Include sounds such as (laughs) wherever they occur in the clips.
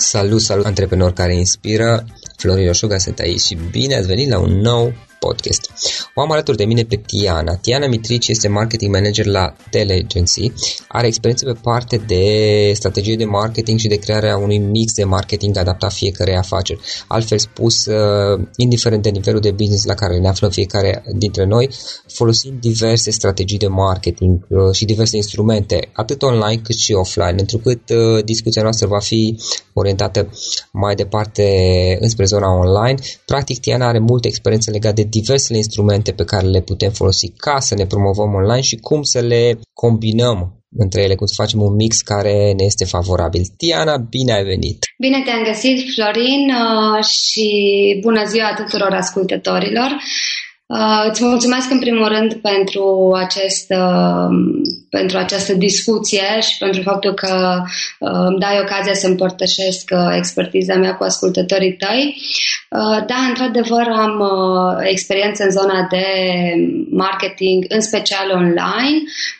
Salut, salut, antreprenori care inspiră! Florin Oșuga sunt aici și bine ați venit la un nou podcast. O am alături de mine pe Tiana. Tiana Mitrici este marketing manager la Teleagency. Are experiență pe parte de strategie de marketing și de crearea unui mix de marketing adaptat fiecare afaceri. Altfel spus, uh, indiferent de nivelul de business la care ne aflăm fiecare dintre noi, folosim diverse strategii de marketing uh, și diverse instrumente, atât online cât și offline, întrucât uh, discuția noastră va fi orientată mai departe înspre zona online. Practic, Tiana are multă experiență legată de diversele instrumente pe care le putem folosi ca să ne promovăm online și cum să le combinăm între ele, cum să facem un mix care ne este favorabil. Tiana, bine ai venit! Bine te-am găsit, Florin, uh, și bună ziua tuturor ascultătorilor! Uh, îți mulțumesc în primul rând pentru, acest, uh, pentru această discuție și pentru faptul că uh, îmi dai ocazia să împărtășesc uh, expertiza mea cu ascultătorii tăi. Uh, da, într-adevăr am uh, experiență în zona de marketing, în special online, Uh,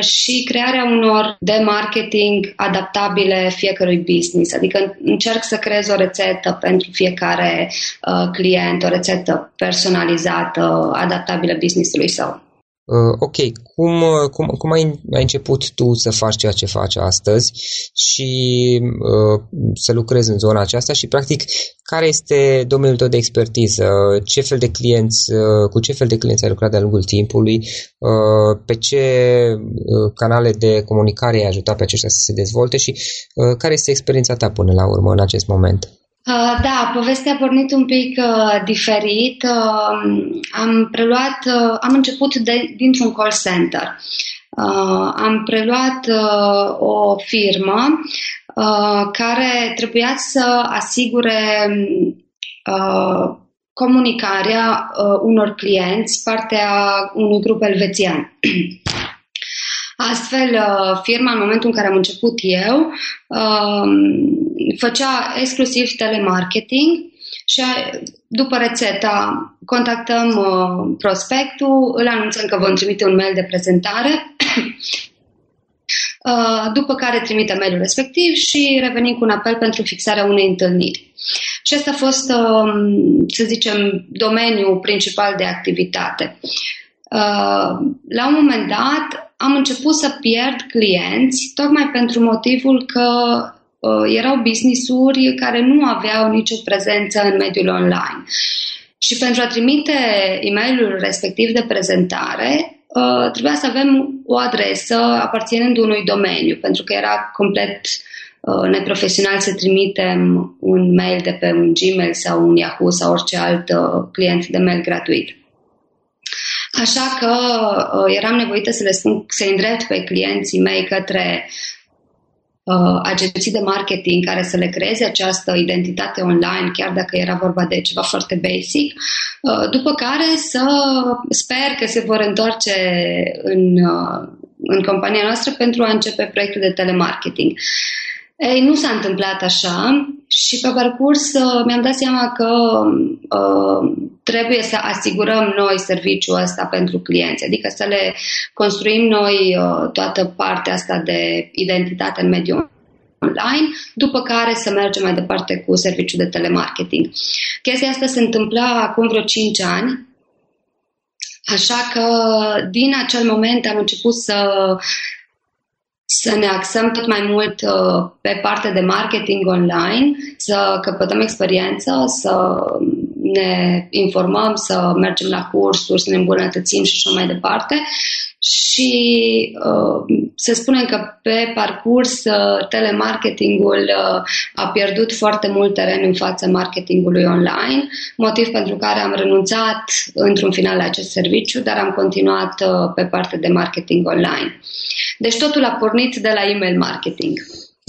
și crearea unor de marketing adaptabile fiecărui business. Adică încerc să creez o rețetă pentru fiecare uh, client, o rețetă personalizată, adaptabilă businessului său. Uh, ok, cum, uh, cum, cum ai, ai început tu să faci ceea ce faci astăzi și uh, să lucrezi în zona aceasta și, practic, care este domeniul tău de expertiză? Ce fel de clienți, uh, cu ce fel de clienți ai lucrat de-a lungul timpului? Uh, pe ce uh, canale de comunicare ai ajutat pe aceștia să se dezvolte și uh, care este experiența ta până la urmă în acest moment? Uh, da, povestea a pornit un pic uh, diferit. Uh, am preluat, uh, am început de, dintr-un call center. Uh, am preluat uh, o firmă uh, care trebuia să asigure uh, comunicarea uh, unor clienți, partea unui grup elvețian. (clears throat) Astfel, uh, firma, în momentul în care am început eu, uh, făcea exclusiv telemarketing și după rețeta contactăm uh, prospectul, îl anunțăm că vom trimite un mail de prezentare, (coughs) după care trimite mailul respectiv și revenim cu un apel pentru fixarea unei întâlniri. Și asta a fost, să zicem, domeniul principal de activitate. La un moment dat am început să pierd clienți tocmai pentru motivul că uh, erau business-uri care nu aveau nicio prezență în mediul online. Și pentru a trimite e mailul respectiv de prezentare, uh, trebuia să avem o adresă aparținând unui domeniu, pentru că era complet uh, neprofesional să trimitem un mail de pe un Gmail sau un Yahoo sau orice alt uh, client de mail gratuit. Așa că uh, eram nevoită să le spun, să îndrept pe clienții mei către uh, agenții de marketing care să le creeze această identitate online, chiar dacă era vorba de ceva foarte basic, uh, după care să sper că se vor întoarce în, uh, în compania noastră pentru a începe proiectul de telemarketing. Ei, nu s-a întâmplat așa și pe parcurs uh, mi-am dat seama că uh, trebuie să asigurăm noi serviciul ăsta pentru clienți, adică să le construim noi uh, toată partea asta de identitate în mediul online, după care să mergem mai departe cu serviciul de telemarketing. Chestia asta se întâmpla acum vreo 5 ani, așa că din acel moment am început să să ne axăm tot mai mult uh, pe partea de marketing online, să căpătăm experiență, să ne informăm, să mergem la cursuri, să ne îmbunătățim și așa mai departe. Și uh, se spune că pe parcurs uh, telemarketingul uh, a pierdut foarte mult teren în fața marketingului online, motiv pentru care am renunțat într-un final la acest serviciu, dar am continuat uh, pe partea de marketing online. Deci totul a pornit de la email marketing.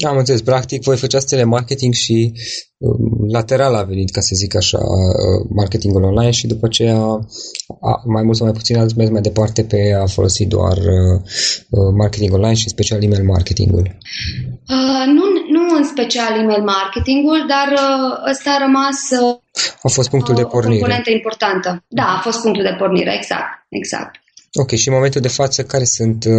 Am înțeles. Practic, voi făceați telemarketing și um, lateral a venit, ca să zic așa, uh, marketingul online și după aceea, mai mult sau mai puțin, ați mers mai departe pe a folosi doar uh, uh, marketing online și special email marketingul. Uh, nu, nu în special email marketingul, dar uh, ăsta a rămas uh, a fost punctul de pornire. O componentă importantă. Da, a fost punctul de pornire, exact. exact. Ok, și în momentul de față, care sunt uh,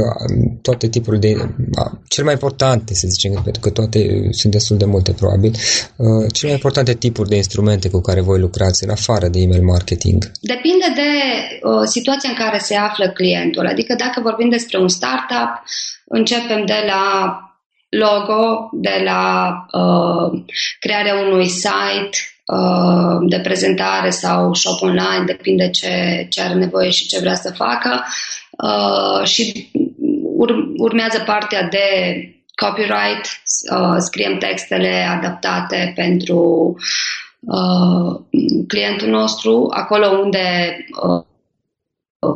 toate tipurile de... Uh, cel mai importante, să zicem, pentru că toate sunt destul de multe, probabil, uh, cele mai importante tipuri de instrumente cu care voi lucrați în afară de email marketing? Depinde de uh, situația în care se află clientul. Adică dacă vorbim despre un startup, începem de la logo, de la uh, crearea unui site, Uh, de prezentare sau shop online, depinde ce, ce are nevoie și ce vrea să facă. Uh, și ur- urmează partea de copyright, uh, scriem textele adaptate pentru uh, clientul nostru, acolo unde uh,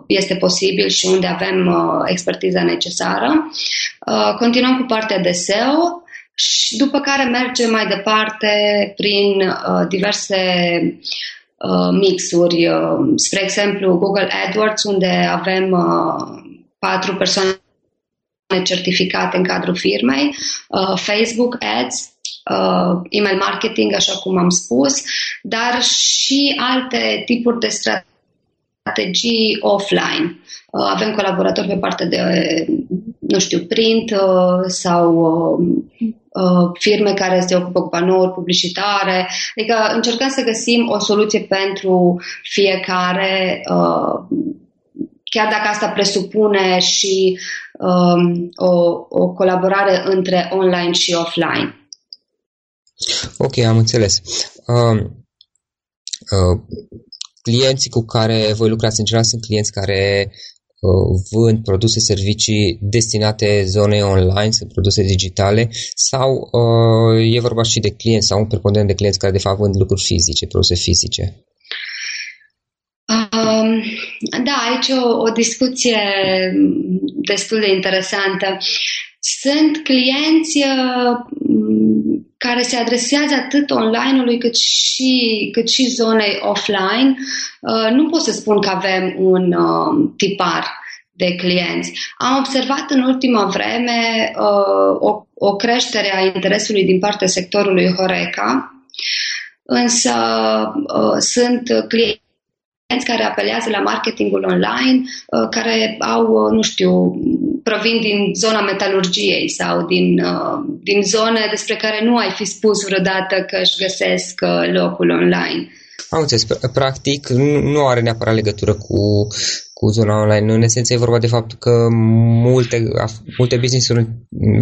este posibil și unde avem uh, expertiza necesară. Uh, continuăm cu partea de SEO, și după care merge mai departe prin uh, diverse uh, mixuri, uh, spre exemplu Google AdWords, unde avem uh, patru persoane certificate în cadrul firmei, uh, Facebook Ads, uh, email marketing, așa cum am spus, dar și alte tipuri de strategii offline. Uh, avem colaboratori pe partea de, nu știu, print uh, sau uh, firme care se ocupă cu panouri publicitare. Adică încercăm să găsim o soluție pentru fiecare, chiar dacă asta presupune și um, o, o colaborare între online și offline. Ok, am înțeles. Um, uh, clienții cu care voi lucrați în general sunt clienți care Uh, vând produse, servicii destinate zonei online, sunt produse digitale sau uh, e vorba și de clienți sau un preponderent de clienți care de fapt vând lucruri fizice, produse fizice? Um, da, aici o, o discuție destul de interesantă. Sunt clienți uh, care se adresează atât online-ului cât și, cât și zonei offline. Uh, nu pot să spun că avem un uh, tipar de clienți. Am observat în ultima vreme uh, o, o creștere a interesului din partea sectorului Horeca, însă sunt clienți care apelează la marketingul online, care au, nu știu, provin din zona metalurgiei sau din, uh, din zone despre care nu ai fi spus vreodată că își găsesc uh, locul online. Am înțeles. Practic, nu are neapărat legătură cu, cu zona online. În esență, e vorba de faptul că multe, multe business-uri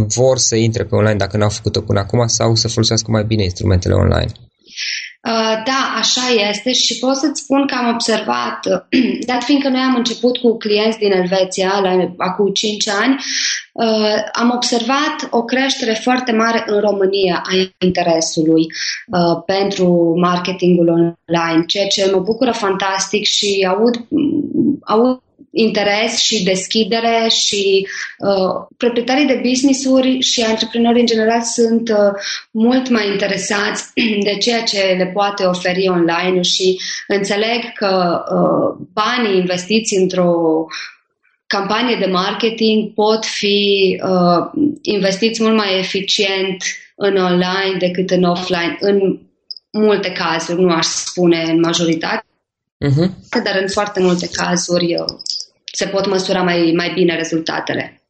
vor să intre pe online dacă n-au făcut-o până acum sau să folosească mai bine instrumentele online. Uh, da, așa este și pot să-ți spun că am observat, (clears throat) dat fiindcă noi am început cu clienți din Elveția la, acum 5 ani, uh, am observat o creștere foarte mare în România a interesului uh, pentru marketingul online, ceea ce mă bucură fantastic și aud, aud interes și deschidere și uh, proprietarii de business-uri și antreprenorii în general sunt uh, mult mai interesați (clears throat) de ceea ce le poate oferi online și înțeleg că uh, banii investiți într-o campanie de marketing pot fi uh, investiți mult mai eficient în online decât în offline, în multe cazuri, nu aș spune în majoritate, uh-huh. dar în foarte multe cazuri uh, se pot măsura mai, mai bine rezultatele.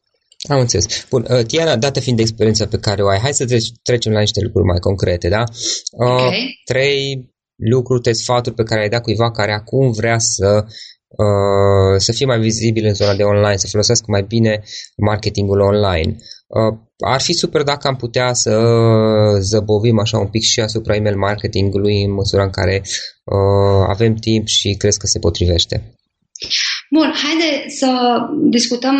Am înțeles. Bun, uh, Tiana, dată fiind experiența pe care o ai, hai să trecem la niște lucruri mai concrete, da? Uh, okay. Trei lucruri, trei sfaturi pe care ai dat cuiva care acum vrea să uh, să fie mai vizibil în zona de online, să folosească mai bine marketingul online. Uh, ar fi super dacă am putea să zăbovim așa un pic și asupra email marketingului în măsura în care uh, avem timp și crezi că se potrivește. Bun, haide să discutăm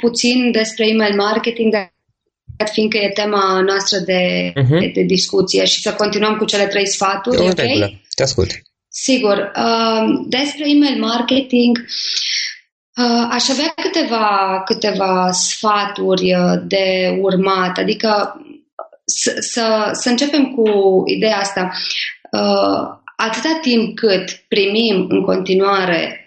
puțin despre email marketing, dat fiindcă e tema noastră de, uh-huh. de, de discuție și să continuăm cu cele trei sfaturi. ok? Regulă. Te ascult. Sigur. Uh, despre email marketing, uh, aș avea câteva, câteva sfaturi uh, de urmat, adică să, să, să începem cu ideea asta. Uh, atâta timp cât primim în continuare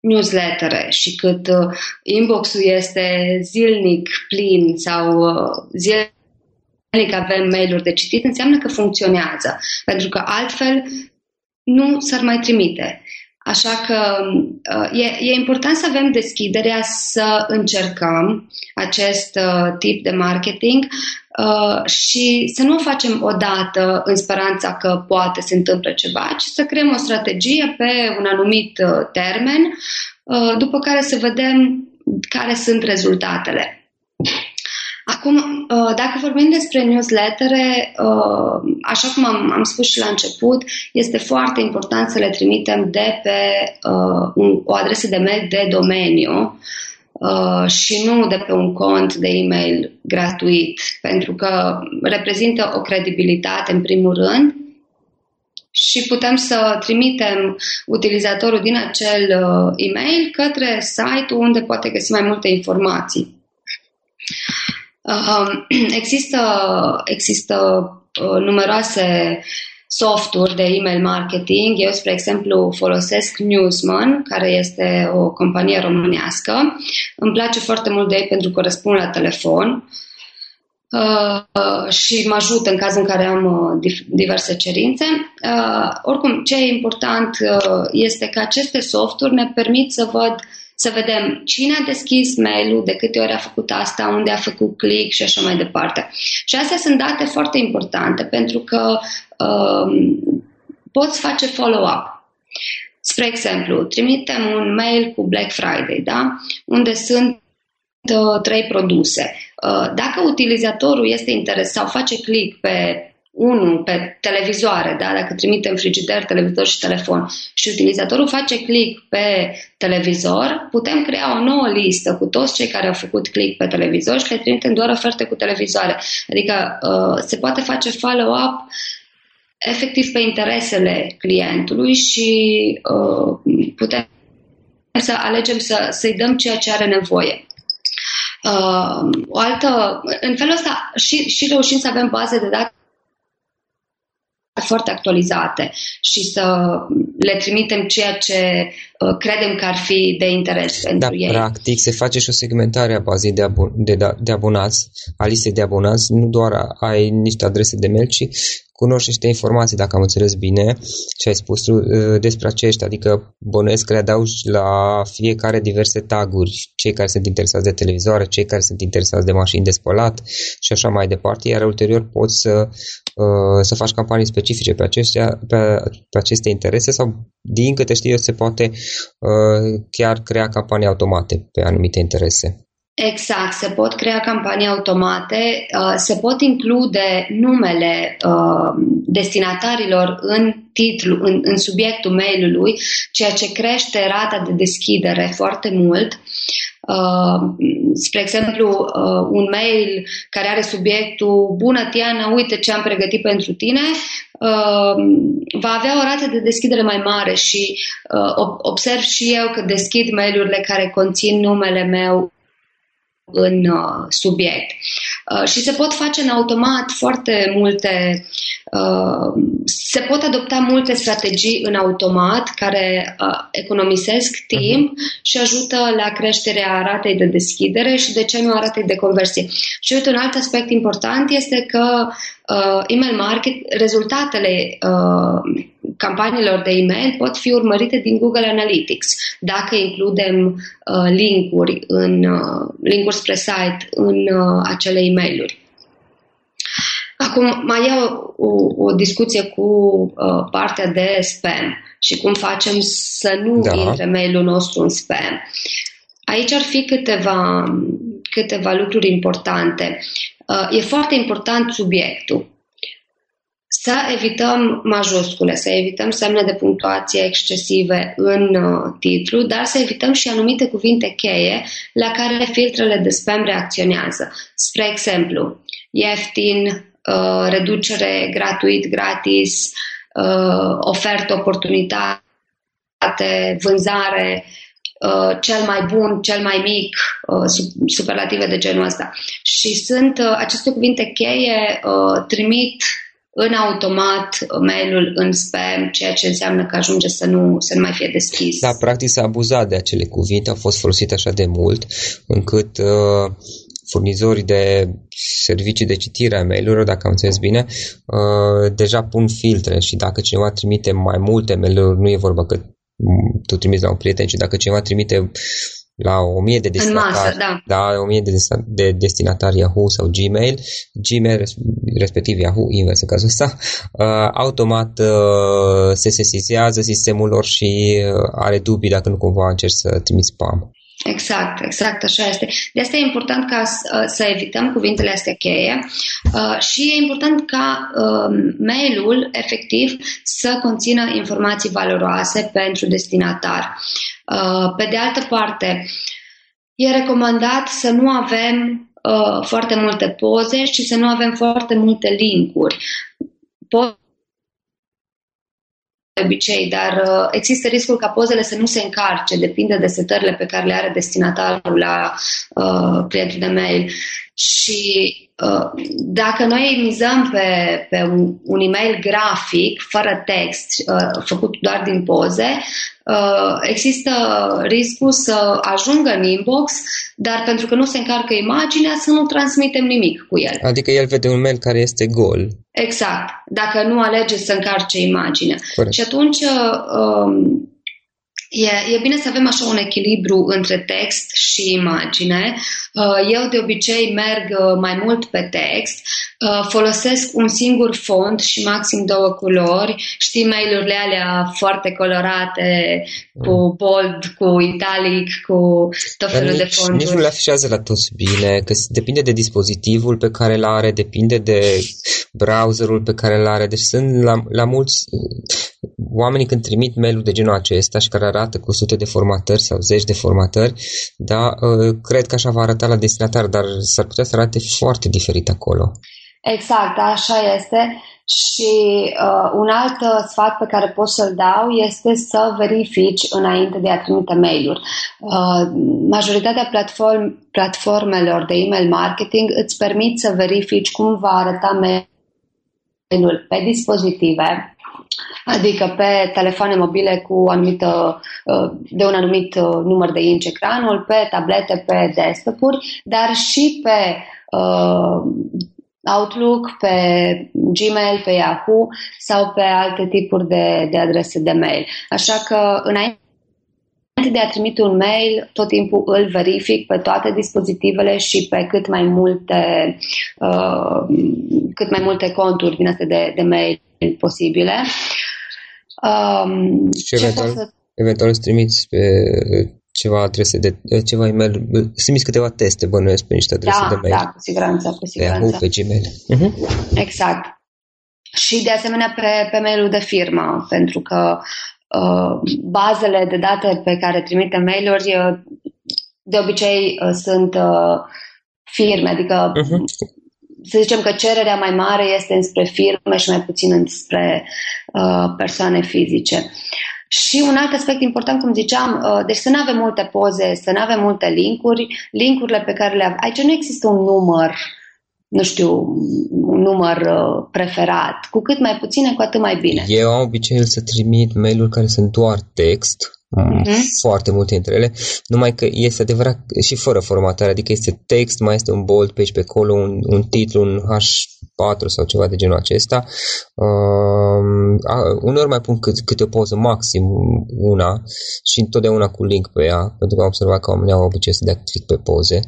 newslettere și cât uh, inbox-ul este zilnic plin sau uh, zilnic avem mail-uri de citit, înseamnă că funcționează. Pentru că altfel nu s-ar mai trimite. Așa că uh, e, e important să avem deschiderea să încercăm acest uh, tip de marketing uh, și să nu o facem odată în speranța că poate se întâmplă ceva, ci să creăm o strategie pe un anumit termen, după care să vedem care sunt rezultatele. Acum, uh, dacă vorbim despre newslettere, uh, așa cum am, am spus și la început, este foarte important să le trimitem de pe uh, o adresă de mail de domeniu și nu de pe un cont de e-mail gratuit, pentru că reprezintă o credibilitate în primul rând și putem să trimitem utilizatorul din acel e-mail către site-ul unde poate găsi mai multe informații. (clears throat) Există, există uh, numeroase softuri de email marketing. Eu, spre exemplu, folosesc Newsman, care este o companie românească. Îmi place foarte mult de ei pentru că răspund la telefon uh, și mă ajută în cazul în care am uh, diverse cerințe. Uh, oricum, ce e important uh, este că aceste softuri ne permit să văd uh, să vedem cine a deschis mail-ul, de câte ori a făcut asta, unde a făcut click și așa mai departe. Și astea sunt date foarte importante pentru că um, poți face follow-up. Spre exemplu, trimitem un mail cu Black Friday, da? unde sunt uh, trei produse. Uh, dacă utilizatorul este interesat sau face click pe unul pe televizoare, da? dacă trimitem frigider, televizor și telefon și utilizatorul face click pe televizor, putem crea o nouă listă cu toți cei care au făcut click pe televizor și le trimitem doar oferte cu televizoare. Adică uh, se poate face follow-up efectiv pe interesele clientului și uh, putem să alegem să, să-i dăm ceea ce are nevoie. Uh, o altă, în felul ăsta și, și reușim să avem baze de date foarte actualizate și să le trimitem ceea ce uh, credem că ar fi de interes pentru da, ei. practic se face și o segmentare a bazei de, abon- de, da, de abonați, a listei de abonați, nu doar ai niște adrese de mail, ci cunoști niște informații, dacă am înțeles bine ce ai spus tu uh, despre aceștia, adică bănuiesc că le adaugi la fiecare diverse taguri, cei care sunt interesați de televizoare, cei care sunt interesați de mașini de spălat și așa mai departe, iar ulterior poți să, uh, să faci campanii specifice pe, acestea, pe, pe aceste interese sau, din câte știu eu, se poate uh, chiar crea campanii automate pe anumite interese. Exact, se pot crea campanii automate, uh, se pot include numele uh, destinatarilor în titlu, în, în subiectul mailului, ceea ce crește rata de deschidere foarte mult. Uh, spre exemplu, un mail care are subiectul Bună Tiana, uite ce am pregătit pentru tine, va avea o rată de deschidere mai mare și observ și eu că deschid mail-urile care conțin numele meu în uh, subiect. Uh, și se pot face în automat foarte multe, uh, se pot adopta multe strategii în automat care economisesc timp uh-huh. și ajută la creșterea ratei de deschidere și de ce nu a ratei de conversie. Și uite, un alt aspect important este că uh, email market, rezultatele uh, campaniilor de e-mail pot fi urmărite din Google Analytics dacă includem uh, linkuri, în, uh, linkuri spre site în uh, acele e-mailuri. Acum mai e o, o discuție cu uh, partea de spam și cum facem să nu da. intre mailul nostru în spam. Aici ar fi câteva, câteva lucruri importante. Uh, e foarte important subiectul. Să evităm majuscule, să evităm semne de punctuație excesive în uh, titlu, dar să evităm și anumite cuvinte cheie la care filtrele de spam reacționează. Spre exemplu, ieftin, uh, reducere gratuit, gratis, uh, ofertă, oportunitate, vânzare, Uh, cel mai bun, cel mai mic, uh, superlative de genul ăsta. Și sunt uh, aceste cuvinte cheie uh, trimit în automat mailul în spam, ceea ce înseamnă că ajunge să nu, să nu mai fie deschis. Da, practic s-a abuzat de acele cuvinte, au fost folosite așa de mult, încât uh, furnizorii de servicii de citire a mail-urilor, dacă am înțeles bine, uh, deja pun filtre și dacă cineva trimite mai multe mail-uri, nu e vorba că tu trimiți la un prieten și dacă cineva trimite la o mie de destinatari, masă, da. da, o mie de, de destinatari Yahoo sau Gmail, Gmail, respectiv Yahoo, invers în cazul ăsta, (laughs) uh, automat uh, se sesizează sistemul lor și uh, are dubii dacă nu cumva încerci să trimiți spam. Exact, exact, așa este. De asta e important ca să, să evităm cuvintele astea cheie uh, și e important ca uh, mailul efectiv să conțină informații valoroase pentru destinatar. Uh, pe de altă parte, e recomandat să nu avem uh, foarte multe poze și să nu avem foarte multe linkuri. Po- de obicei, dar uh, există riscul ca pozele să nu se încarce, depinde de setările pe care le are destinatarul la uh, clientul de mail. Și uh, dacă noi mizăm pe, pe un, un email grafic, fără text, uh, făcut doar din poze, uh, există riscul să ajungă în inbox, dar pentru că nu se încarcă imaginea, să nu transmitem nimic cu el. Adică el vede un mail care este gol. Exact, dacă nu alege să încarce imaginea. Corect. Și atunci um, E, e bine să avem așa un echilibru între text și imagine. Uh, eu de obicei merg uh, mai mult pe text, uh, folosesc un singur font și maxim două culori. Știi mail-urile alea foarte colorate, cu mm. bold, cu italic, cu tot felul de fonturi. Nici nu le afișează la toți bine, că depinde de dispozitivul pe care îl are, depinde de browserul pe care îl are. Deci sunt la, la mulți oamenii când trimit mail de genul acesta și care arată cu sute de formatări sau zeci de formatări, da, uh, cred că așa va arăta la destinatar, dar s-ar putea să arate foarte diferit acolo. Exact, așa este. Și uh, un alt uh, sfat pe care pot să-l dau este să verifici înainte de a trimite mail-uri. Uh, majoritatea platform, platformelor de email marketing îți permit să verifici cum va arăta mail-ul pe dispozitive, Adică pe telefoane mobile cu anumită, uh, de un anumit uh, număr de inci ecranul, pe tablete, pe desktop-uri, dar și pe uh, Outlook, pe Gmail, pe Yahoo sau pe alte tipuri de, de adrese de mail. Așa că înainte de a trimite un mail, tot timpul îl verific pe toate dispozitivele și pe cât mai multe, uh, cât mai multe conturi din astea de, de mail posibile. Um, și eventual, să... eventual îți trimiți pe ceva adrese de ceva e-mail, să trimiți câteva teste, bănuiesc pe niște adrese da, de mail. Da, cu siguranță, cu siguranță. Pe Yahoo, pe Gmail. Uh-huh. Exact. Și de asemenea pe, pe mailul de firmă, pentru că uh, bazele de date pe care trimite mail-uri uh, de obicei uh, sunt uh, firme, adică uh-huh să zicem că cererea mai mare este înspre firme și mai puțin înspre uh, persoane fizice. Și un alt aspect important, cum ziceam, uh, deci să nu avem multe poze, să nu avem multe linkuri, linkurile pe care le avem. Aici nu există un număr, nu știu, un număr uh, preferat. Cu cât mai puține, cu atât mai bine. Eu am obiceiul să trimit mail-uri care sunt doar text, Mm-hmm. Foarte multe dintre ele, numai că este adevărat și fără formatare, adică este text, mai este un bold page pe acolo, un, un titlu, un H4 sau ceva de genul acesta. Uh, uneori mai pun câte, câte o poză, maxim una și întotdeauna cu link pe ea, pentru că am observat că oamenii au obicei să dea click pe poze.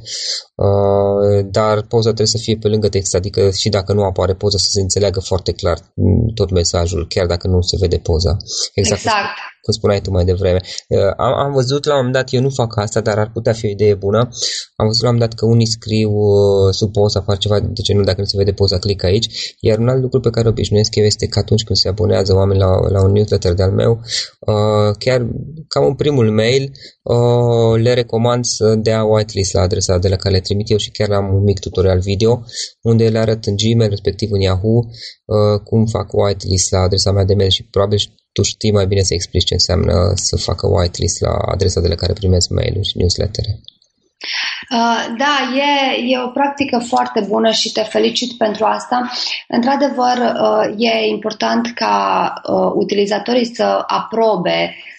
Uh, dar poza trebuie să fie pe lângă text, adică și dacă nu apare poza să se înțeleagă foarte clar tot mesajul, chiar dacă nu se vede poza. Exact. exact cum spuneai tu mai devreme. Uh, am, am văzut la un moment dat, eu nu fac asta, dar ar putea fi o idee bună. Am văzut la un moment dat că unii scriu uh, sub poza, fac ceva de genul, dacă nu se vede poza, click aici. Iar un alt lucru pe care obișnuiesc eu este că atunci când se abonează oameni la, la un newsletter de-al meu, uh, chiar cam în primul mail, le recomand să dea whitelist la adresa de la care le trimit eu și chiar am un mic tutorial video unde le arăt în Gmail, respectiv în Yahoo, cum fac whitelist la adresa mea de mail și probabil tu știi mai bine să explici ce înseamnă să facă whitelist la adresa de la care primesc mail-uri și newslettere. Uh, da, e, e o practică foarte bună și te felicit pentru asta. Într-adevăr, uh, e important ca uh, utilizatorii să aprobe uh,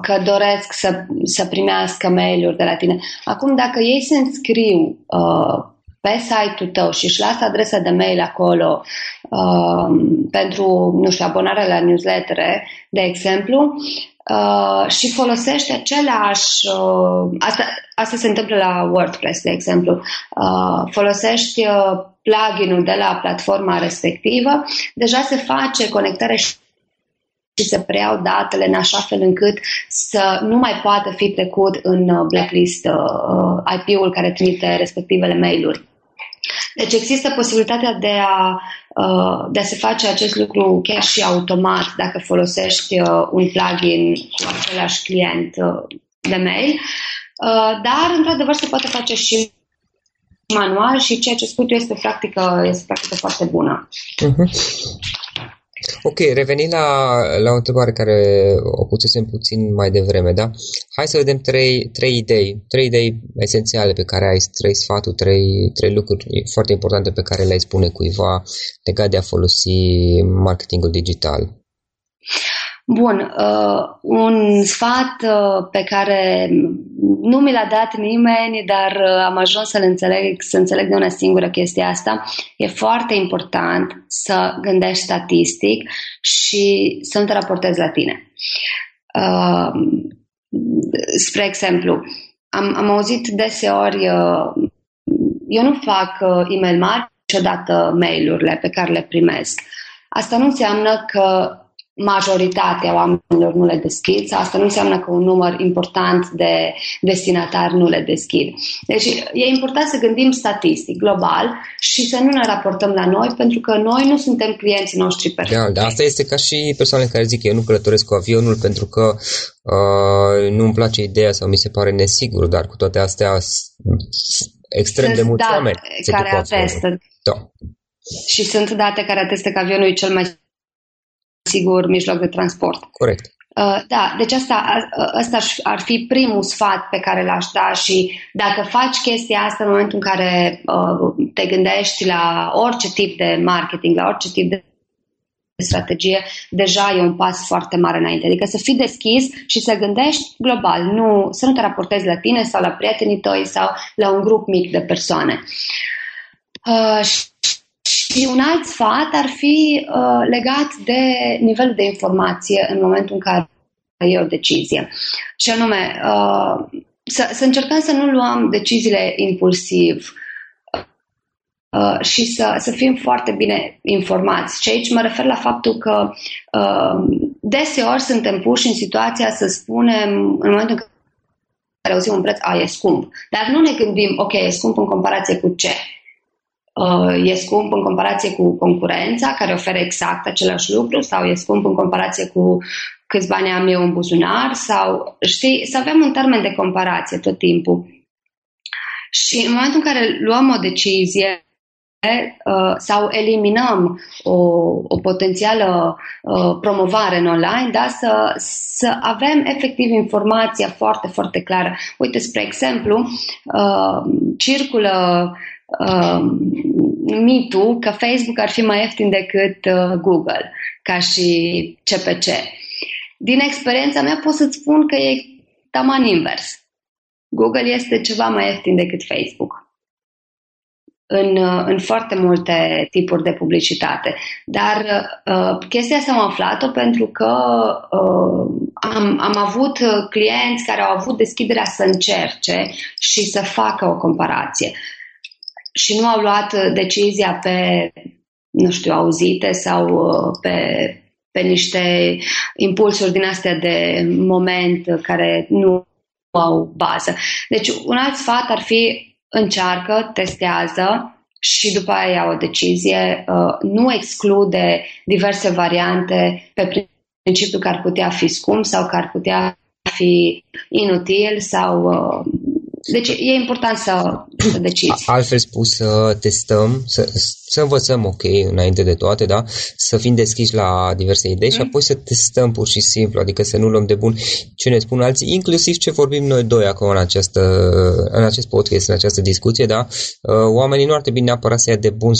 că doresc să, să primească mail-uri de la tine. Acum, dacă ei se înscriu uh, pe site-ul tău și își lasă adresa de mail acolo uh, pentru, nu știu, abonarea la newslettere, de exemplu, uh, și folosește același, uh, asta, asta se întâmplă la WordPress, de exemplu, uh, folosești uh, pluginul de la platforma respectivă, deja se face conectarea și și se preiau datele în așa fel încât să nu mai poată fi trecut în uh, blacklist uh, IP-ul care trimite respectivele mail-uri. Deci există posibilitatea de a, uh, de a se face acest lucru chiar și automat dacă folosești uh, un plugin cu același client uh, de mail, dar într-adevăr se poate face și manual și ceea ce spui tu este o practică, este o practică foarte bună. Uh-huh. Ok, revenind la, la o întrebare care o pusesem puțin mai devreme, da? Hai să vedem trei, trei idei, trei idei esențiale pe care ai, trei sfaturi, trei, trei lucruri foarte importante pe care le-ai spune cuiva legat de a folosi marketingul digital. Bun, uh, un sfat uh, pe care nu mi l-a dat nimeni, dar uh, am ajuns să-l înțeleg, să înțeleg de una singură chestia asta, e foarte important să gândești statistic și să nu te raportezi la tine. Uh, spre exemplu, am, am auzit deseori, uh, eu nu fac uh, e-mail mari niciodată mail-urile pe care le primesc. Asta nu înseamnă că majoritatea oamenilor nu le deschid sau asta nu înseamnă că un număr important de destinatari nu le deschid. Deci e important să gândim statistic, global și să nu ne raportăm la noi pentru că noi nu suntem clienții noștri perfecti. Da, asta este ca și persoanele care zic că eu nu călătoresc cu avionul pentru că uh, nu îmi place ideea sau mi se pare nesigur, dar cu toate astea extrem sunt de mulți oameni care atestă. Da. Și sunt date care atestă că avionul e cel mai sigur mijloc de transport. Corect. Uh, da, deci asta, asta ar fi primul sfat pe care l-aș da și dacă faci chestia asta în momentul în care uh, te gândești la orice tip de marketing, la orice tip de strategie, deja e un pas foarte mare înainte. Adică să fii deschis și să gândești global, nu, să nu te raportezi la tine sau la prietenii tăi sau la un grup mic de persoane. Uh, și un alt sfat ar fi uh, legat de nivelul de informație în momentul în care e o decizie. Și anume, uh, să, să încercăm să nu luăm deciziile impulsiv uh, și să, să fim foarte bine informați. Și aici mă refer la faptul că uh, deseori suntem puși în situația să spunem, în momentul în care auzim un preț, a, e scump. Dar nu ne gândim, ok, e scump în comparație cu ce? Uh, e scump în comparație cu concurența care oferă exact același lucru sau e scump în comparație cu câți bani am eu în buzunar sau, știi, să avem un termen de comparație tot timpul. Și în momentul în care luăm o decizie uh, sau eliminăm o, o potențială uh, promovare în online, da, să, să avem efectiv informația foarte, foarte clară. Uite, spre exemplu, circulă uh, mitul că Facebook ar fi mai ieftin decât uh, Google, ca și CPC. Din experiența mea pot să-ți spun că e taman invers. Google este ceva mai ieftin decât Facebook în, uh, în foarte multe tipuri de publicitate. Dar uh, chestia asta am aflat-o pentru că uh, am, am avut clienți care au avut deschiderea să încerce și să facă o comparație și nu au luat uh, decizia pe, nu știu, auzite sau uh, pe, pe niște impulsuri din astea de moment care nu au bază. Deci un alt sfat ar fi încearcă, testează și după aia ia o decizie, uh, nu exclude diverse variante pe principiul că ar putea fi scump sau că ar putea fi inutil sau deci e important să, să decizi. Altfel spus, să testăm, să, să învățăm, ok, înainte de toate, da? Să fim deschiși la diverse idei mm. și apoi să testăm pur și simplu, adică să nu luăm de bun ce ne spun alții, inclusiv ce vorbim noi doi acum în, această, în acest podcast, în această discuție, da? Uh, oamenii nu ar trebui neapărat să ia de bun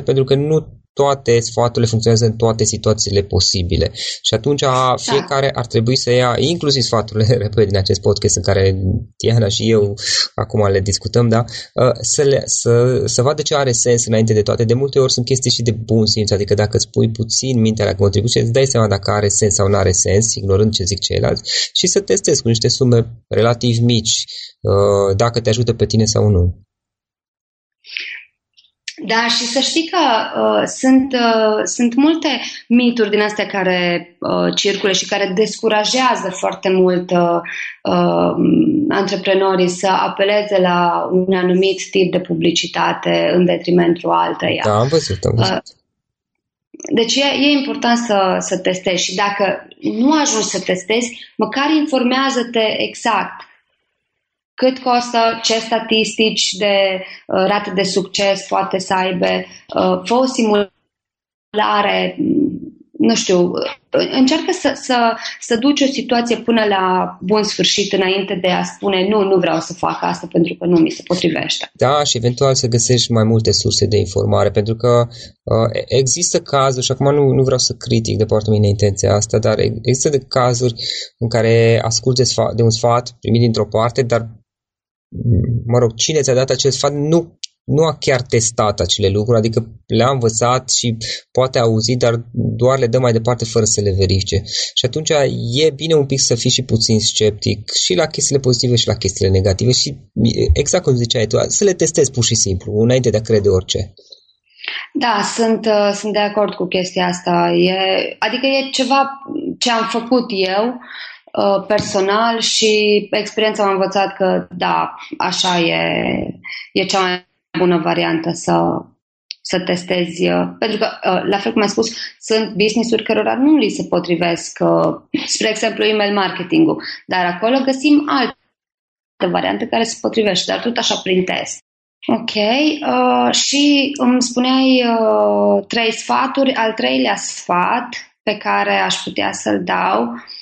100% pentru că nu toate sfaturile funcționează în toate situațiile posibile. Și atunci da. fiecare ar trebui să ia, inclusiv sfaturile, (laughs) repet, din acest podcast în care Tiana și eu acum le discutăm, da, uh, să, le, să, să vadă ce are sens înainte de toate. De multe ori sunt chestii și de bun simț, adică dacă îți pui puțin mintea la contribuție, îți dai seama dacă are sens sau nu are sens, ignorând ce zic ceilalți, și să testezi cu niște sume relativ mici, uh, dacă te ajută pe tine sau nu. Da, și să știi că uh, sunt, uh, sunt multe mituri din astea care uh, circule și care descurajează foarte mult uh, uh, antreprenorii să apeleze la un anumit tip de publicitate în detrimentul alteia. Da, am văzut, am văzut. Uh, deci e, e important să, să testezi și dacă nu ajungi să testezi, măcar informează-te exact cât costă, ce statistici de uh, rate de succes poate să aibă, uh, fă o simulare, nu știu, încearcă să, să, să duci o situație până la bun sfârșit înainte de a spune nu, nu vreau să fac asta pentru că nu mi se potrivește. Da, și eventual să găsești mai multe surse de informare, pentru că uh, există cazuri, și acum nu, nu vreau să critic de partea mine intenția asta, dar există de cazuri în care asculți de, sfat, de un sfat primit dintr-o parte, dar mă rog, cine ți-a dat acest sfat nu, nu a chiar testat acele lucruri, adică le-a învățat și poate auzi, dar doar le dă mai departe fără să le verifice. Și atunci e bine un pic să fii și puțin sceptic și la chestiile pozitive și la chestiile negative și exact cum ziceai tu, să le testezi pur și simplu, înainte de a crede orice. Da, sunt, uh, sunt de acord cu chestia asta. E, adică e ceva ce am făcut eu Uh, personal și experiența m-a învățat că da, așa e, e cea mai bună variantă să, să testezi. Uh, pentru că, uh, la fel cum ai spus, sunt business-uri cărora nu li se potrivesc, spre exemplu, email marketing-ul, dar acolo găsim alte variante care se potrivește, dar tot așa prin test. Ok, uh, și îmi spuneai uh, trei sfaturi. Al treilea sfat pe care aș putea să-l dau Uh,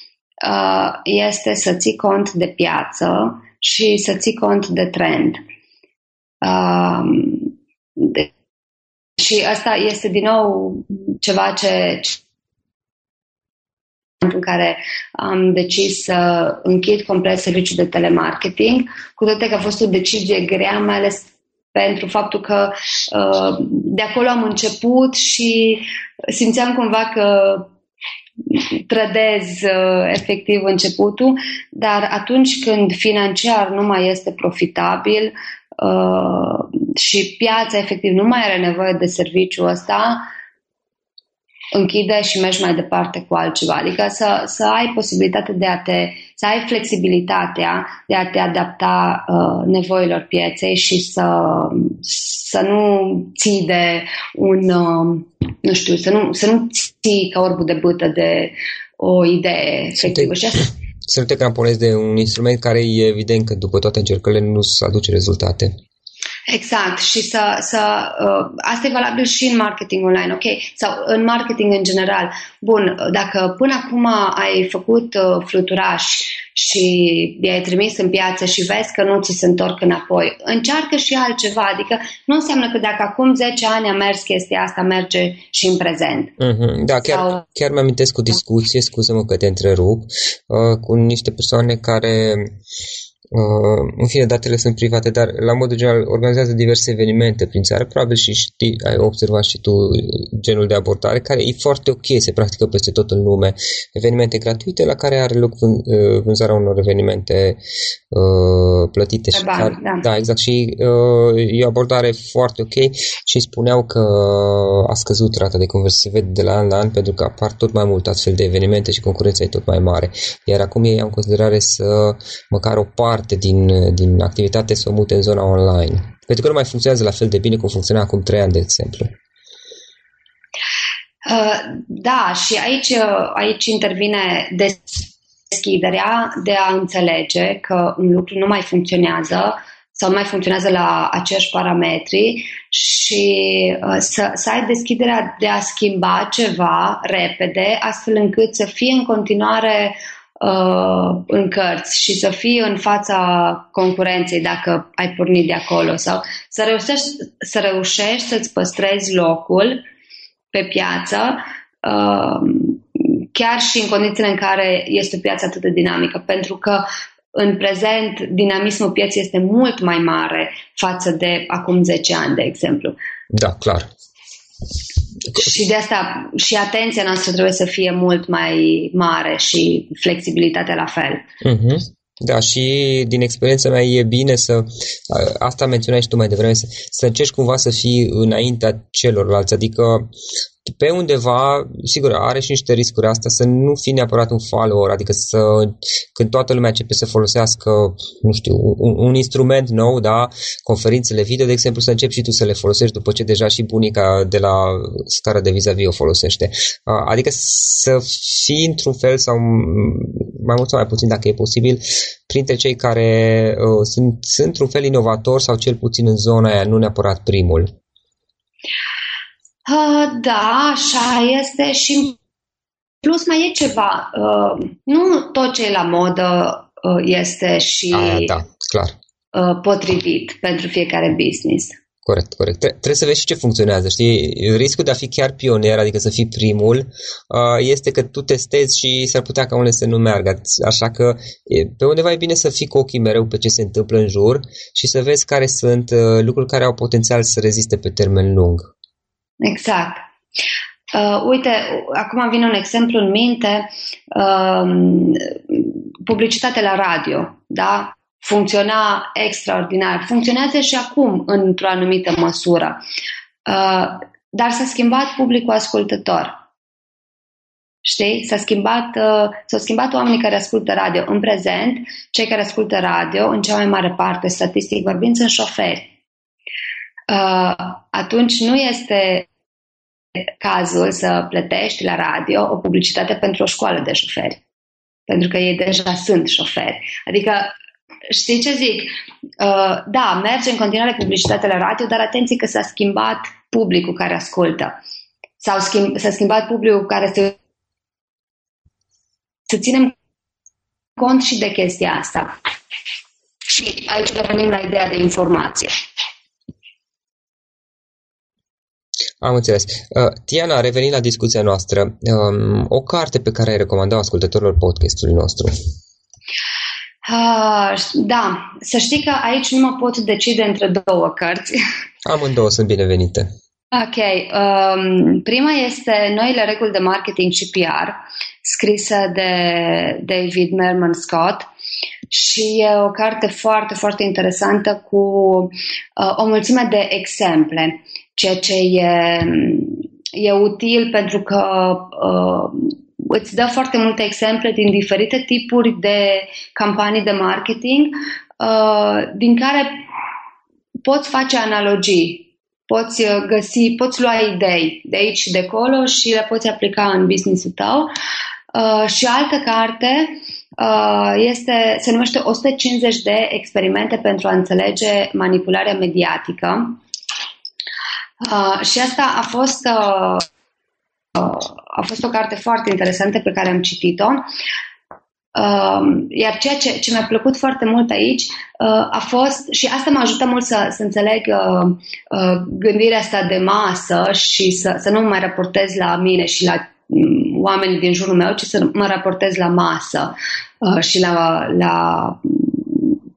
este să ții cont de piață și să ții cont de trend. Um, de, și asta este din nou ceva ce, în care am decis să închid complet serviciul de telemarketing, cu toate că a fost o decizie grea, mai ales pentru faptul că uh, de acolo am început și simțeam cumva că trădez uh, efectiv începutul, dar atunci când financiar nu mai este profitabil uh, și piața efectiv nu mai are nevoie de serviciul ăsta, închide și mergi mai departe cu altceva. Adică să, să ai posibilitatea de a te, să ai flexibilitatea de a te adapta uh, nevoilor pieței și să, să nu ții de un, uh, nu știu, să nu, să nu ții ca orbul de bâtă de o idee efectivă. Și asta, să nu te cramponezi de un instrument care e evident că după toate încercările nu se aduce rezultate. Exact, și să, să uh, asta e valabil și în marketing online, ok? Sau în marketing în general. Bun, dacă până acum ai făcut uh, fluturași și i-ai trimis în piață și vezi că nu ți se întorc înapoi, încearcă și altceva, adică nu înseamnă că dacă acum 10 ani a mers chestia asta, merge și în prezent. Mm-hmm. Da, chiar, Sau... chiar mi-amintesc o discuție, scuză-mă că te întrerup, uh, cu niște persoane care Uh, în fine, datele sunt private, dar la modul general organizează diverse evenimente prin țară. Probabil și știi, ai observat și tu genul de abordare, care e foarte ok, se practică peste tot în lume. Evenimente gratuite la care are loc uh, vânzarea unor evenimente uh, plătite. și care, da. da, exact. Și uh, e o abordare foarte ok și spuneau că a scăzut rata de conversie, se vede de la an la an, pentru că apar tot mai mult astfel de evenimente și concurența e tot mai mare. Iar acum ei au în considerare să măcar o parte parte din, din activitate să o mute în zona online. Pentru că nu mai funcționează la fel de bine cum funcționa acum trei ani, de exemplu. Uh, da, și aici, uh, aici intervine deschiderea de a înțelege că un lucru nu mai funcționează sau nu mai funcționează la aceiași parametri și uh, să, să ai deschiderea de a schimba ceva repede, astfel încât să fie în continuare uh, în cărți și să fii în fața concurenței dacă ai pornit de acolo sau să reușești, să reușești să-ți păstrezi locul pe piață, uh, chiar și în condițiile în care este o piață atât de dinamică, pentru că în prezent dinamismul pieței este mult mai mare față de acum 10 ani, de exemplu. Da, clar. Și de asta și atenția noastră trebuie să fie mult mai mare și flexibilitatea la fel. Uh-huh. Da, și din experiența mea e bine să, asta menționai și tu mai devreme, să, să încerci cumva să fii înaintea celorlalți, adică pe undeva, sigur, are și niște riscuri asta, să nu fii neapărat un follower, adică să, când toată lumea începe să folosească, nu știu, un, un instrument nou, da, conferințele video, de exemplu, să începi și tu să le folosești după ce deja și bunica de la scara de vis-a-vis o folosește. Adică să fii într-un fel sau mai mult sau mai puțin, dacă e posibil, printre cei care uh, sunt, sunt într-un fel inovator sau cel puțin în zona aia, nu neapărat primul. Uh, da, așa este și plus mai e ceva. Uh, nu tot ce e la modă uh, este și A, da, clar. Uh, potrivit pentru fiecare business. Corect, corect. Trebuie să vezi și ce funcționează, știi? Riscul de a fi chiar pionier, adică să fii primul, uh, este că tu testezi și s-ar putea ca unele să nu meargă. Așa că pe undeva e bine să fii cu ochii mereu pe ce se întâmplă în jur și să vezi care sunt uh, lucruri care au potențial să reziste pe termen lung. Exact. Uh, uite, acum vine un exemplu în minte, uh, publicitatea la radio, da? Funcționa extraordinar. Funcționează și acum într-o anumită măsură. Uh, dar s-a schimbat publicul ascultător. Știi? S-a schimbat, uh, s-au schimbat oamenii care ascultă radio. În prezent, cei care ascultă radio, în cea mai mare parte, statistic vorbind, sunt șoferi. Uh, atunci nu este cazul să plătești la radio o publicitate pentru o școală de șoferi. Pentru că ei deja sunt șoferi. Adică, știi ce zic? Uh, da, merge în continuare publicitatea la radio, dar atenție că s-a schimbat publicul care ascultă. S-au schimb, s-a schimbat publicul care se... Să ținem cont și de chestia asta. Și aici revenim la ideea de informație. Am înțeles. Uh, Tiana, revenind la discuția noastră, um, o carte pe care ai recomandat ascultătorilor podcastului nostru? Uh, da, să știi că aici nu mă pot decide între două cărți. (laughs) Amândouă sunt binevenite. Ok. Um, prima este Noile reguli de marketing și PR, scrisă de David Merman Scott și e o carte foarte, foarte interesantă cu uh, o mulțime de exemple ceea ce e, e util pentru că uh, îți dă foarte multe exemple din diferite tipuri de campanii de marketing uh, din care poți face analogii, poți găsi, poți lua idei de aici și de acolo și le poți aplica în business-ul tău. Uh, și altă carte uh, este, se numește 150 de experimente pentru a înțelege manipularea mediatică Uh, și asta a fost, uh, uh, a fost o carte foarte interesantă pe care am citit-o. Uh, iar ceea ce, ce mi-a plăcut foarte mult aici uh, a fost, și asta mă ajută mult să, să înțeleg uh, uh, gândirea asta de masă și să, să nu mă mai raportez la mine și la um, oamenii din jurul meu, ci să mă raportez la masă uh, și la, la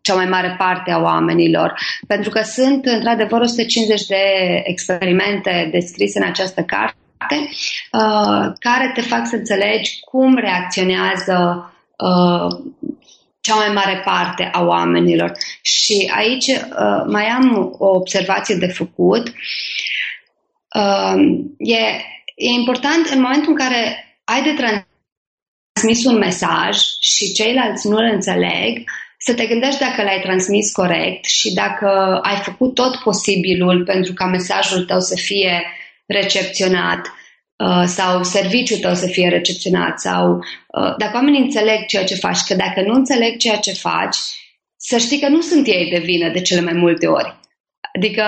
cea mai mare parte a oamenilor, pentru că sunt într-adevăr 150 de experimente descrise în această carte uh, care te fac să înțelegi cum reacționează uh, cea mai mare parte a oamenilor. Și aici uh, mai am o observație de făcut. Uh, e, e important în momentul în care ai de transmis un mesaj și ceilalți nu îl înțeleg, să te gândești dacă l-ai transmis corect și dacă ai făcut tot posibilul pentru ca mesajul tău să fie recepționat uh, sau serviciul tău să fie recepționat sau uh, dacă oamenii înțeleg ceea ce faci, că dacă nu înțeleg ceea ce faci, să știi că nu sunt ei de vină de cele mai multe ori. Adică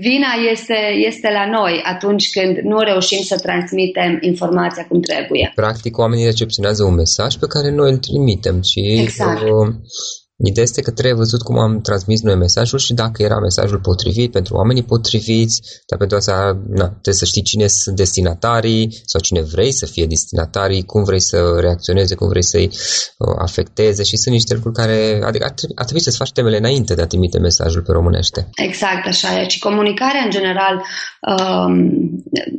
vina este, este la noi atunci când nu reușim să transmitem informația cum trebuie. Practic, oamenii recepționează un mesaj pe care noi îl trimitem și exact. uh, Ideea este că trebuie văzut cum am transmis noi mesajul și dacă era mesajul potrivit pentru oamenii potriviți, dar pentru asta na, trebuie să știi cine sunt destinatarii sau cine vrei să fie destinatarii, cum vrei să reacționeze, cum vrei să-i uh, afecteze și sunt niște lucruri care adică ar, trebui, ar trebui să-ți faci temele înainte de a trimite mesajul pe românește. Exact, așa e. Și comunicarea în general, um,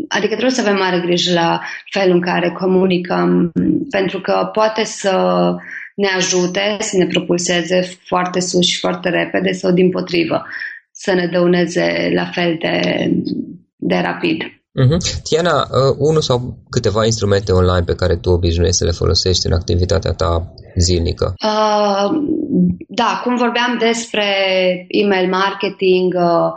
adică trebuie să avem mare grijă la felul în care comunicăm, pentru că poate să ne ajute să ne propulseze foarte sus și foarte repede sau din potrivă să ne dăuneze la fel de, de rapid. Uh-huh. Tiana, uh, unul sau câteva instrumente online pe care tu obișnuiești să le folosești în activitatea ta zilnică? Uh, da, cum vorbeam despre email marketing, uh,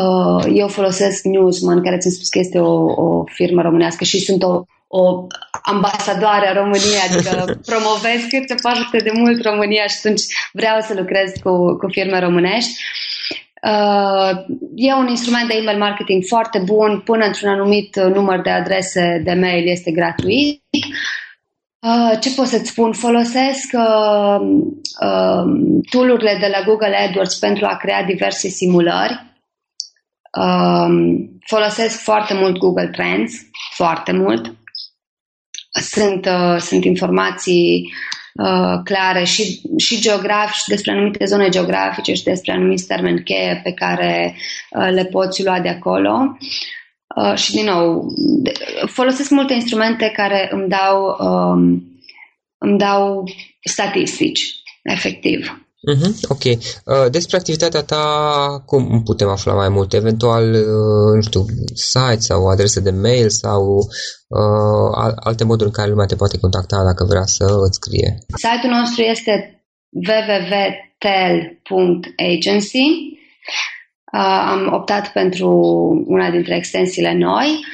uh, eu folosesc Newsman, care ți-am spus că este o, o firmă românească și sunt o o ambasadoare a României, adică (laughs) promovez cât se poate de mult România și atunci vreau să lucrez cu, cu firme românești. Uh, e un instrument de email marketing foarte bun, până într-un anumit număr de adrese de mail este gratuit. Uh, ce pot să-ți spun? Folosesc uh, uh, tool-urile de la Google AdWords pentru a crea diverse simulări. Uh, folosesc foarte mult Google Trends, foarte mult sunt, uh, sunt informații uh, clare și, și geografice, despre anumite zone geografice și despre anumiți termeni cheie pe care uh, le poți lua de acolo. Uh, și, din nou, de, folosesc multe instrumente care îmi dau, um, îmi dau statistici, efectiv. Uh-huh, ok. Uh, despre activitatea ta, cum putem afla mai mult? Eventual, uh, nu știu, site sau adrese de mail sau uh, alte moduri în care lumea te poate contacta dacă vrea să îți scrie? Site-ul nostru este www.tel.agency. Uh, am optat pentru una dintre extensiile noi.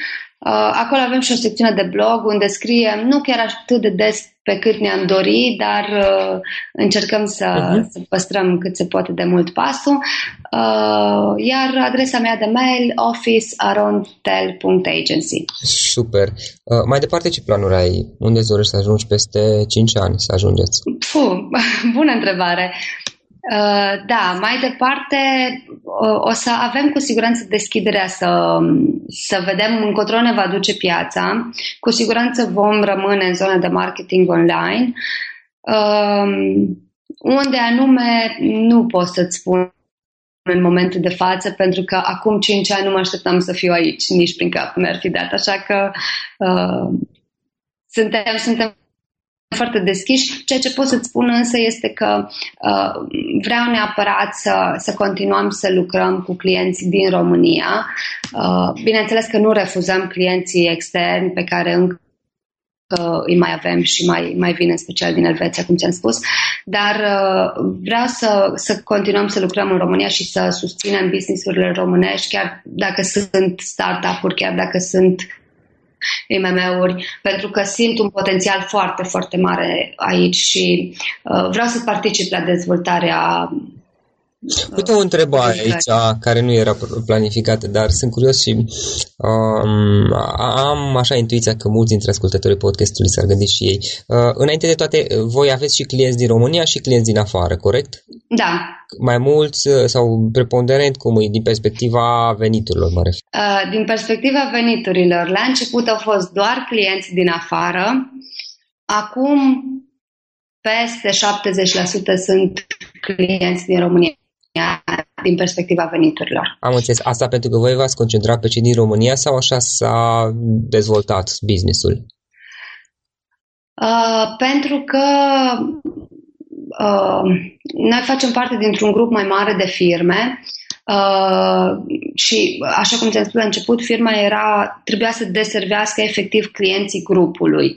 Uh, acolo avem și o secțiune de blog unde scriem nu chiar atât de des pe cât ne-am dorit, dar uh, încercăm să, uh-huh. să păstrăm cât se poate de mult pasul. Uh, iar adresa mea de mail officearondtel.agency Super. Uh, mai departe, ce planuri ai? Unde dorești să ajungi peste 5 ani să ajungeți? Puh, (laughs) bună întrebare. Uh, da, mai departe o să avem cu siguranță deschiderea să, să vedem încotro ne va duce piața. Cu siguranță vom rămâne în zona de marketing online. Um, unde anume nu pot să-ți spun în momentul de față, pentru că acum 5 ani nu mă așteptam să fiu aici, nici prin cap mi-ar fi dat. Așa că uh, suntem, suntem foarte deschiși. Ceea ce pot să-ți spun însă este că uh, vreau neapărat să, să continuăm să lucrăm cu clienți din România. Uh, bineînțeles că nu refuzăm clienții externi pe care încă îi mai avem și mai, mai vin în special din Elveția, cum ți-am spus, dar uh, vreau să, să continuăm să lucrăm în România și să susținem businessurile românești, chiar dacă sunt startup-uri, chiar dacă sunt IMM-uri, pentru că simt un potențial foarte, foarte mare aici și uh, vreau să particip la dezvoltarea Uite o întrebare aici care nu era planificată, dar sunt curios și um, am așa intuiția că mulți dintre ascultătorii podcastului s-ar gândi și ei. Uh, înainte de toate, voi aveți și clienți din România și clienți din afară, corect? Da. Mai mulți uh, sau preponderent, cum e, din perspectiva veniturilor, mă refer? Uh, din perspectiva veniturilor, la început au fost doar clienți din afară, acum peste 70% sunt clienți din România din perspectiva veniturilor. Am înțeles. Asta pentru că voi v-ați concentrat pe cei din România sau așa s-a dezvoltat businessul? Uh, pentru că uh, noi facem parte dintr-un grup mai mare de firme uh, și, așa cum ți-am spus la început, firma era, trebuia să deservească efectiv clienții grupului.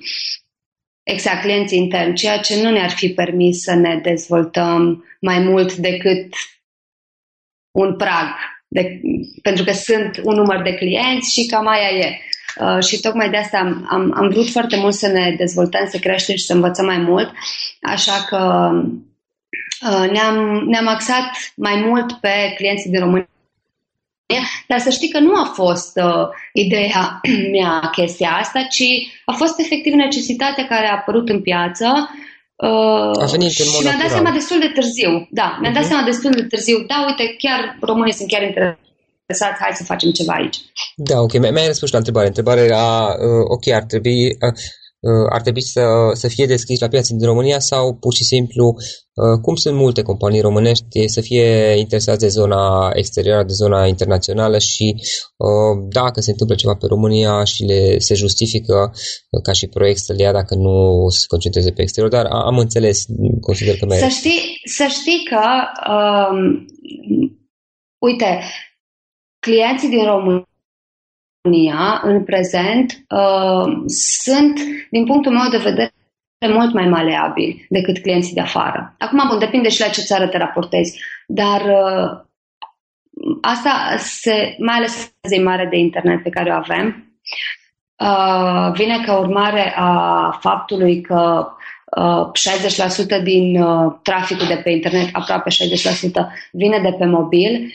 Exact, clienții interni, ceea ce nu ne-ar fi permis să ne dezvoltăm mai mult decât un prag, de, pentru că sunt un număr de clienți și cam aia e. Uh, și tocmai de asta am, am, am vrut foarte mult să ne dezvoltăm, să creștem și să învățăm mai mult, așa că uh, ne-am, ne-am axat mai mult pe clienții din România. Dar să știi că nu a fost uh, ideea (clears throat) mea chestia asta, ci a fost efectiv necesitatea care a apărut în piață Uh, a venit în mod și mi-am dat natural. seama destul de târziu. Da, mi-am dat Mhm. seama destul de târziu. Da, uite, chiar românii sunt chiar interesați, hai să facem ceva aici. Da, ok, mi- mi-ai răspuns la întrebare. Întrebarea era, uh, ok, ar trebui, uh, uh, ar trebui să, să fie deschis la piața din România sau pur și simplu, uh, cum sunt multe companii românești, să fie interesați de zona exterioară, de zona internațională și uh, dacă se întâmplă ceva pe România și le se justifică uh, ca și proiect să le ia dacă nu se concentreze pe exterior, dar a- am înțeles, consider că mai Să știi, să știi că, um, uite, clienții din România, în prezent, uh, sunt, din punctul meu de vedere, mult mai maleabili decât clienții de afară. Acum, bun, depinde și la ce țară te raportezi, dar uh, asta, se, mai ales zi mare de internet pe care o avem, uh, vine ca urmare a faptului că uh, 60% din uh, traficul de pe internet, aproape 60%, vine de pe mobil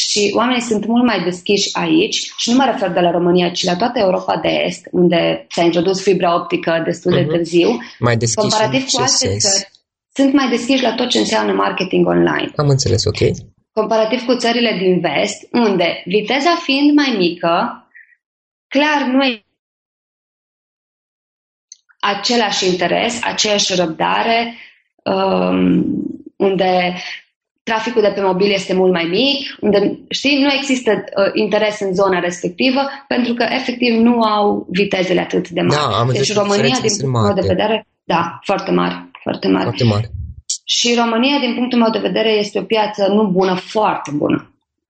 și oamenii sunt mult mai deschiși aici și nu mă refer de la România, ci la toată Europa de Est, unde s-a introdus fibra optică destul de Mhm. târziu, mai deschis comparativ în cu ce alte sens? țări. Sunt mai deschiși la tot ce înseamnă marketing online. Am înțeles, ok. Comparativ cu țările din vest, unde viteza fiind mai mică, clar nu e același interes, aceeași răbdare, um, unde traficul de pe mobil este mult mai mic, unde, știi, nu există uh, interes în zona respectivă, pentru că efectiv nu au vitezele atât de mari. Da, am deci înțeles că România, diferențele din sunt punctul meu de mari. vedere, da, foarte mari, foarte mari. Foarte mare. Și România, din punctul meu de vedere, este o piață nu bună, foarte bună.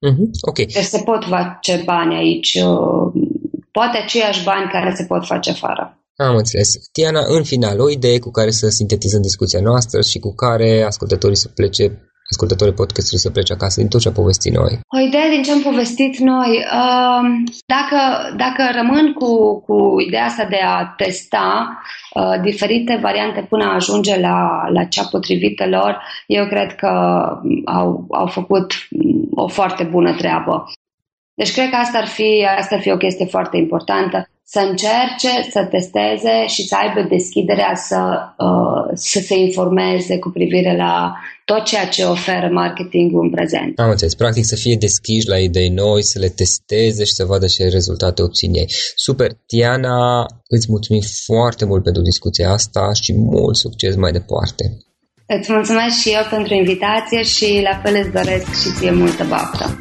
Mhm, Ok. Deci se pot face bani aici, uh, poate aceiași bani care se pot face afară. Am înțeles. Tiana, în final, o idee cu care să sintetizăm discuția noastră și cu care ascultătorii să plece, ascultătorii podcastului să plece acasă din tot ce a povestit noi. O idee din ce am povestit noi. um, Dacă, dacă rămân cu, cu ideea asta de a testa uh, diferite variante până a ajunge la, la cea potrivită lor, eu cred că au, au făcut o foarte bună treabă. Deci cred că asta ar fi, asta ar fi o chestie foarte importantă. Să încerce, să testeze și să aibă deschiderea să, uh, să se informeze cu privire la tot ceea ce oferă marketingul în prezent. Am înțeles. Practic să fie deschiși la idei noi, să le testeze și să vadă ce rezultate obțin ei. Super. Tiana, îți mulțumim foarte mult pentru discuția asta și mult succes mai departe. Îți mulțumesc și eu pentru invitație și la fel îți doresc și ție multă baftă.